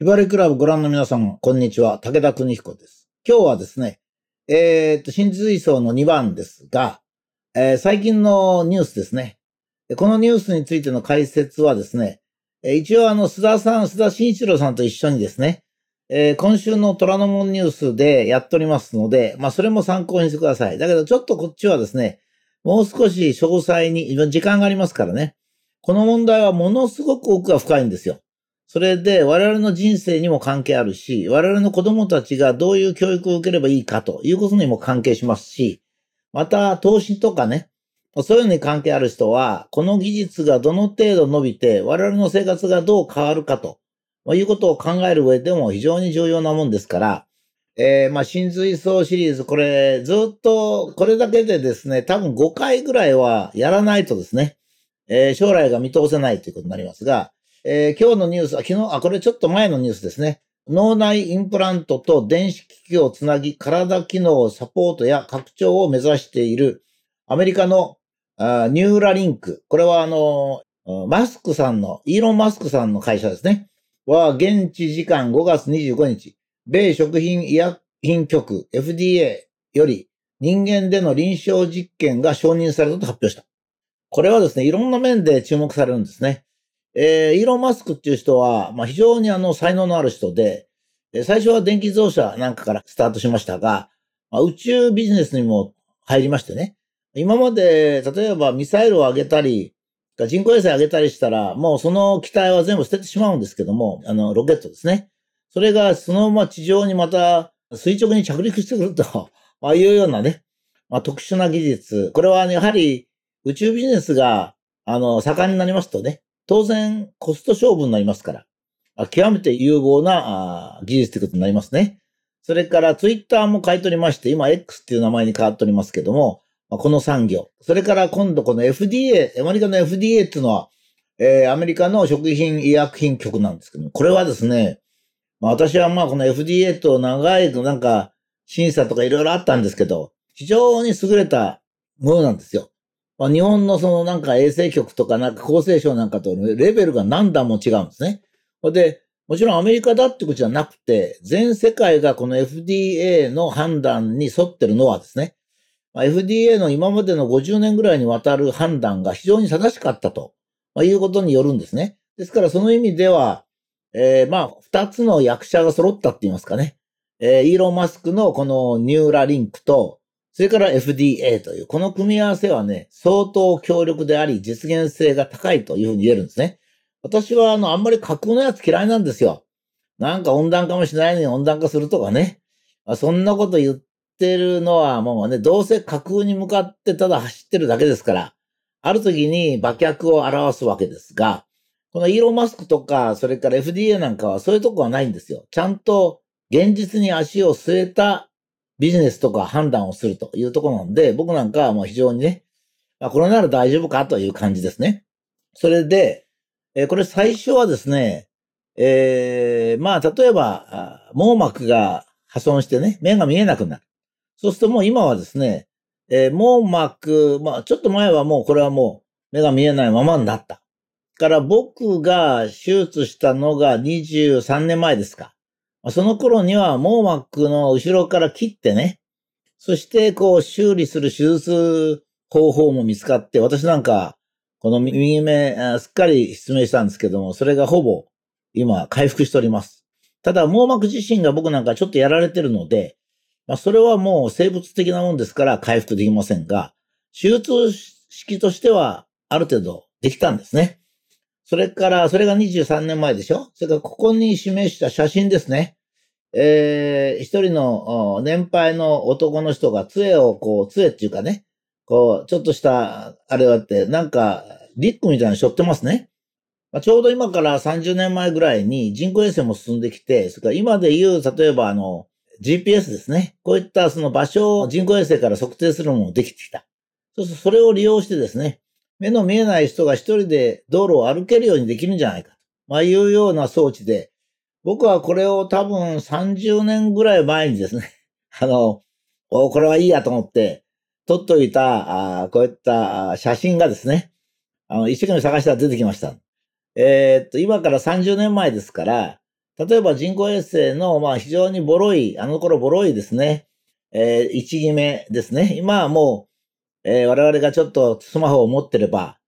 ひばりクラブご覧の皆さん、こんにちは。武田邦彦です。今日はですね、えー、っと、新水槽の2番ですが、えー最近のニュースですね。このニュースについての解説はですね、えー一応あの、須田さん、須田慎一郎さんと一緒にですね、えー今週の虎ノ門ニュースでやっておりますので、まあ、それも参考にしてください。だけど、ちょっとこっちはですね、もう少し詳細に、時間がありますからね。この問題はものすごく奥が深いんですよ。それで我々の人生にも関係あるし、我々の子供たちがどういう教育を受ければいいかということにも関係しますし、また投資とかね、そういうのに関係ある人は、この技術がどの程度伸びて、我々の生活がどう変わるかということを考える上でも非常に重要なもんですから、えー、まあ、新水槽シリーズ、これ、ずっと、これだけでですね、多分5回ぐらいはやらないとですね、えー将来が見通せないということになりますが、えー今日のニュースは、昨日、あ、これちょっと前のニュースですね。脳内インプラントと電子機器をつなぎ、体機能サポートや拡張を目指している、アメリカのあニューラリンク。これはあの、マスクさんの、イーロン・マスクさんの会社ですね。は、現地時間5月25日、米食品医薬品局 FDA より人間での臨床実験が承認されたと発表した。これはですね、いろんな面で注目されるんですね。えーイーロン・マスクっていう人は、まあ、非常にあの、才能のある人で、最初は電気自動車なんかからスタートしましたが、まあ、宇宙ビジネスにも入りましてね。今まで、例えばミサイルを上げたり、人工衛星上げたりしたら、もうその機体は全部捨ててしまうんですけども、あの、ロケットですね。それがそのまま地上にまた垂直に着陸してくると、まあいうようなね、まあ特殊な技術。これはねやはり宇宙ビジネスが、あの、盛んになりますとね、当然コスト勝負になりますから、極めて有望な技術ということになりますね。それからツイッターも買い取りまして、今 X っていう名前に変わっておりますけども、この産業。それから今度この FDA、アメリカの FDA っていうのは、えーアメリカの食品医薬品局なんですけども、これはですね、私はまあこの FDA と長いなんか審査とかいろいろあったんですけど、非常に優れたものなんですよ。まあ、日本のそのなんか衛生局とかなんか厚生省なんかとレベルが何段も違うんですね。で、もちろんアメリカだってことじゃなくて、全世界がこの FDA の判断に沿ってるのはですね、まあ FDA の今までの50年ぐらいにわたる判断が非常に正しかったと、まあいうことによるんですね。ですからその意味では、えーまあ、二つの役者が揃ったって言いますかね。えーイーロン・マスクのこのニューラリンクと、それから FDA という、この組み合わせはね、相当強力であり、実現性が高いというふうに言えるんですね。私は、あの、あんまり架空のやつ嫌いなんですよ。なんか温暖化もしないのに温暖化するとかね。あそんなこと言ってるのはもうね、どうせ架空に向かってただ走ってるだけですから、ある時に馬脚を表すわけですが、このイーロン・マスクとか、それから FDA なんかはそういうとこはないんですよ。ちゃんと現実に足を据えたビジネスとか判断をするというところなんで、僕なんかはもう非常にね、あこれなら大丈夫かという感じですね。それで、えーこれ最初はですね、えーまあ、例えば、網膜が破損してね、目が見えなくなる。そうするともう今はですね、えー網膜、まあ、ちょっと前はもうこれはもう目が見えないままになった。から僕が手術したのが23年前ですか。その頃には網膜の後ろから切ってね、そしてこう修理する手術方法も見つかって、私なんか、この右目、すっかり失明したんですけども、それがほぼ今回復しております。ただ網膜自身が僕なんかちょっとやられてるので、まあそれはもう生物的なもんですから回復できませんが、手術式としてはある程度できたんですね。それから、それが23年前でしょ？それからここに示した写真ですね。えー、一人の年配の男の人が杖をこう、杖っていうかね、こう、ちょっとした、あれがあって、なんか、リックみたいなの背負ってますね。まあ、ちょうど今から30年前ぐらいに人工衛星も進んできて、それから今で言う、例えばあの、GPS ですね。こういったその場所を人工衛星から測定するのもできてきた。そうするとそれを利用してですね、目の見えない人が一人で道路を歩けるようにできるんじゃないか。まあいうような装置で、僕はこれを多分30年ぐらい前にですね、あの、これはいいやと思って、撮っといた、あこういった写真がですね、あの、一生懸命探したら出てきました。えーっと、今から30年前ですから、例えば人工衛星の、まあ非常にボロい、あの頃ボロいですね、えー、1決めですね。今はもう、えー、我々がちょっとスマホを持ってれば、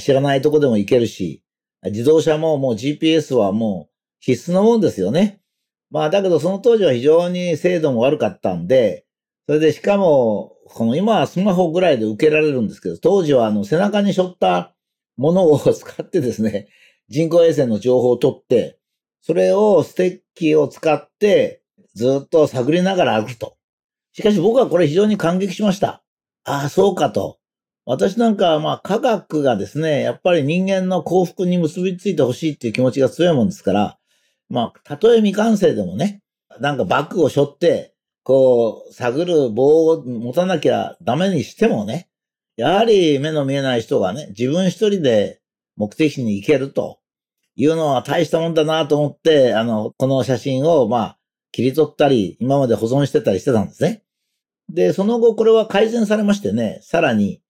知らないとこでも行けるし、自動車ももう GPS はもう必須のもんですよね。まあだけどその当時は非常に精度も悪かったんで、それでしかも、この今はスマホぐらいで受けられるんですけど、当時はあの背中に背負ったものを使ってですね、人工衛星の情報を取って、それをステッキを使ってずっと探りながら歩くと。しかし僕はこれ非常に感激しました。ああ、そうかと。私なんかはまあ科学がですね、やっぱり人間の幸福に結びついてほしいっていう気持ちが強いもんですから、まあ、たとえ未完成でもね、なんかバッグを背負って、こう、探る棒を持たなきゃダメにしてもね、やはり目の見えない人がね、自分一人で目的地に行けるというのは大したもんだなと思って、あの、この写真を、まあ、切り取ったり、今まで保存してたりしてたんですね。で、その後これは改善されましてね、さらに、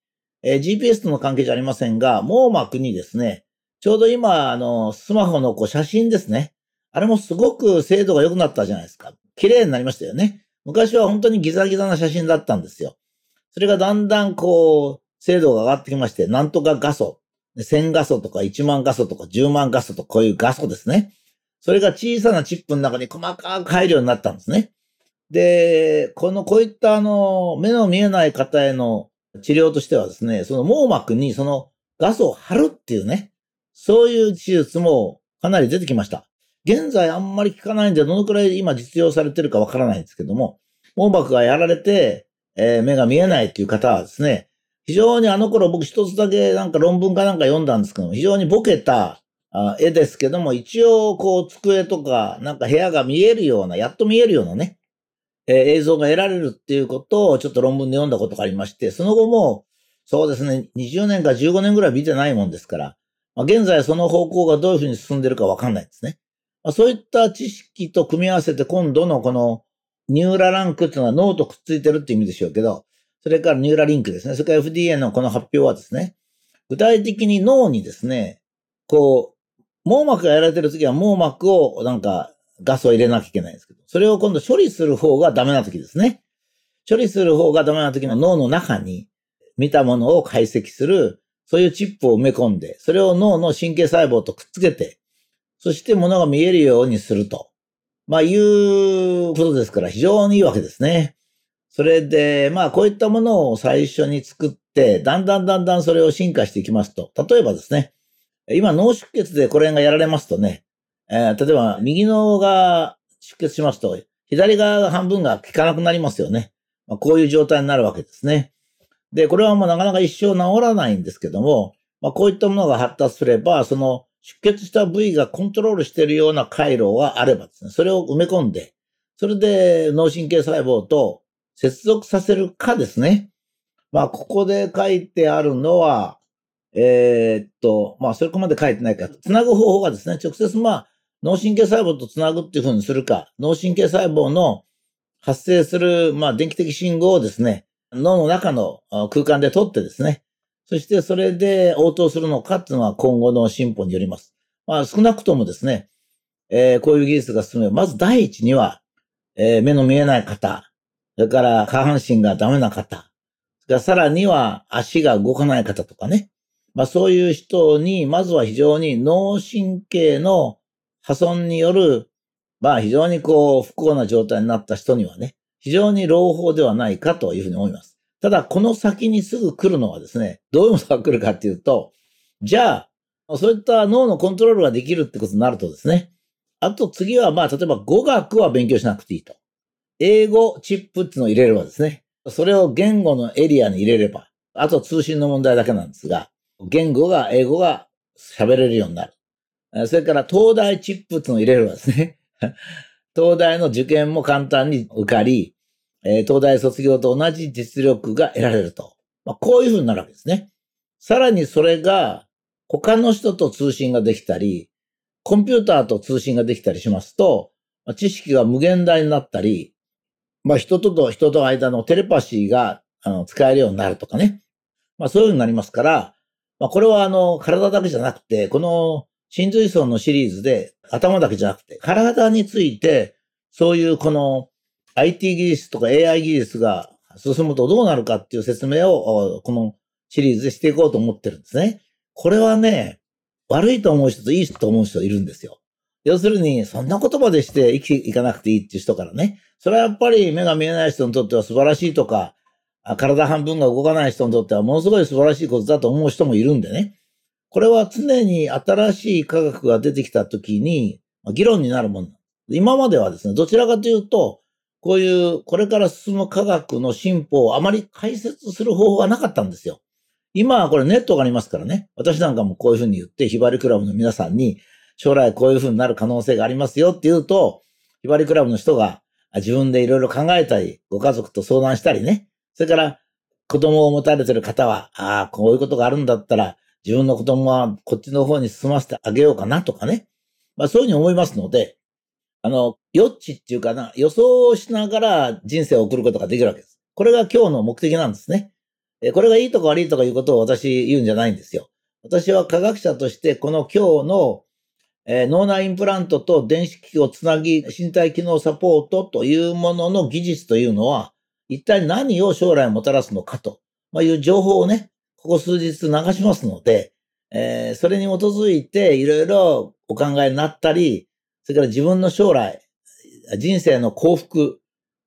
えー、GPS との関係じゃありませんが、網膜にですね、ちょうど今、あの、スマホのこう写真ですね。あれもすごく精度が良くなったじゃないですか。綺麗になりましたよね。昔は本当にギザギザな写真だったんですよ。それがだんだんこう、精度が上がってきまして、なんとか画素、1000画素とか1万画素とか10万画素とかこういう画素ですね。それが小さなチップの中に細かく入るようになったんですね。で、この、こういったあの、目の見えない方への治療としてはですね、その網膜にその画素を貼るっていうね、そういう手術もかなり出てきました。現在あんまり効かないんで、どのくらい今実用されてるかわからないんですけども、網膜がやられて、えー、目が見えないっていう方はですね、非常にあの頃僕一つだけなんか論文かなんか読んだんですけども、非常にボケた絵ですけども、一応こう机とかなんか部屋が見えるような、やっと見えるようなね、えー、映像が得られるっていうことをちょっと論文で読んだことがありまして、その後も、そうですね、20年か15年ぐらい見てないもんですから、まあ、現在その方向がどういうふうに進んでるかわかんないですね。まあ、そういった知識と組み合わせて今度のこのニューラランクっていうのは脳とくっついてるって意味でしょうけど、それからニューラリンクですね。それから FDA のこの発表はですね、具体的に脳にですね、こう、網膜がやられてる時は網膜をなんかガスを入れなきゃいけないんですけど、それを今度処理する方がダメな時ですね。処理する方がダメな時の脳の中に見たものを解析する、そういうチップを埋め込んで、それを脳の神経細胞とくっつけて、そして物が見えるようにすると。まあ、いうことですから非常にいいわけですね。それで、まあ、こういったものを最初に作って、だんだんだんだんそれを進化していきますと。例えばですね、今脳出血でこれがやられますとね、えー、例えば右脳が出血しますと、左側が半分が効かなくなりますよね。まあ、こういう状態になるわけですね。で、これはもうなかなか一生治らないんですけども、まあ、こういったものが発達すれば、その出血した部位がコントロールしているような回路があればですね、それを埋め込んで、それで脳神経細胞と接続させるかですね。まあ、ここで書いてあるのは、えー、っと、まあ、それこまで書いてないか、つなぐ方法がですね、直接まあ、脳神経細胞とつなぐっていうふうにするか、脳神経細胞の発生する、まあ、電気的信号をですね、脳の中の空間で取ってですね、そしてそれで応答するのかっていうのは今後の進歩によります。まあ少なくともですね、えー、こういう技術が進めば、まず第一には、えー、目の見えない方、それから下半身がダメな方、それからさらには足が動かない方とかね。まあそういう人に、まずは非常に脳神経の破損による、まあ非常にこう不幸な状態になった人にはね、非常に朗報ではないかというふうに思います。ただ、この先にすぐ来るのはですね、どういうものが来るかっていうと、じゃあ、そういった脳のコントロールができるってことになるとですね、あと次は、まあ、例えば語学は勉強しなくていいと。英語チップっていうのを入れればですね、それを言語のエリアに入れれば、あと通信の問題だけなんですが、言語が、英語が喋れるようになる。それから東大チップっていうのを入れればですね、東大の受験も簡単に受かり、えー、東大卒業と同じ実力が得られると。まあ、こういうふうになるわけですね。さらにそれが他の人と通信ができたり、コンピューターと通信ができたりしますと、まあ、知識が無限大になったり、まあ、人とと人との間のテレパシーがあの使えるようになるとかね。まあ、そういうふうになりますから、まあ、これはあの、体だけじゃなくて、この心髄層のシリーズで頭だけじゃなくて、体について、そういうこの IT 技術とか AI 技術が進むとどうなるかっていう説明を、このシリーズでしていこうと思ってるんですね。これはね、悪いと思う人といいと思う人いるんですよ。要するに、そんな言葉でして生きていかなくていいっていう人からね。それはやっぱり目が見えない人にとっては素晴らしいとか、体半分が動かない人にとってはものすごい素晴らしいことだと思う人もいるんでね。これは常に新しい科学が出てきたときに、議論になるもの。今まではですね、どちらかというと、こういうこれから進む科学の進歩をあまり解説する方法がなかったんですよ。今はこれネットがありますからね。私なんかもこういうふうに言って、ひばりクラブの皆さんに、将来こういうふうになる可能性がありますよって言うと、ひばりクラブの人が自分でいろいろ考えたり、ご家族と相談したりね。それから子供を持たれてる方は、ああ、こういうことがあるんだったら、自分の子供はこっちの方に進ませてあげようかなとかね。まあそういうふうに思いますので、あの、予知っていうかな、予想をしながら人生を送ることができるわけです。これが今日の目的なんですね。これがいいとか悪いとかいうことを私言うんじゃないんですよ。私は科学者としてこの今日の、えー、脳内インプラントと電子機器をつなぎ身体機能サポートというものの技術というのは一体何を将来もたらすのかとまあいう情報をね、ここ数日流しますので、えー、それに基づいていろいろお考えになったり、それから自分の将来、人生の幸福、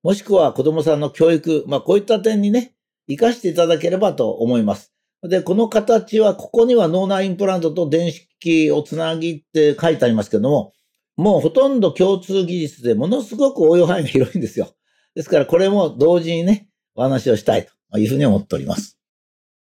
もしくは子供さんの教育、まあこういった点にね、活かしていただければと思います。で、この形は、ここには脳内インプラントと電子機器をつなぎって書いてありますけども、もうほとんど共通技術でものすごく応用範囲が広いんですよ。ですからこれも同時にね、お話をしたいというふうに思っております。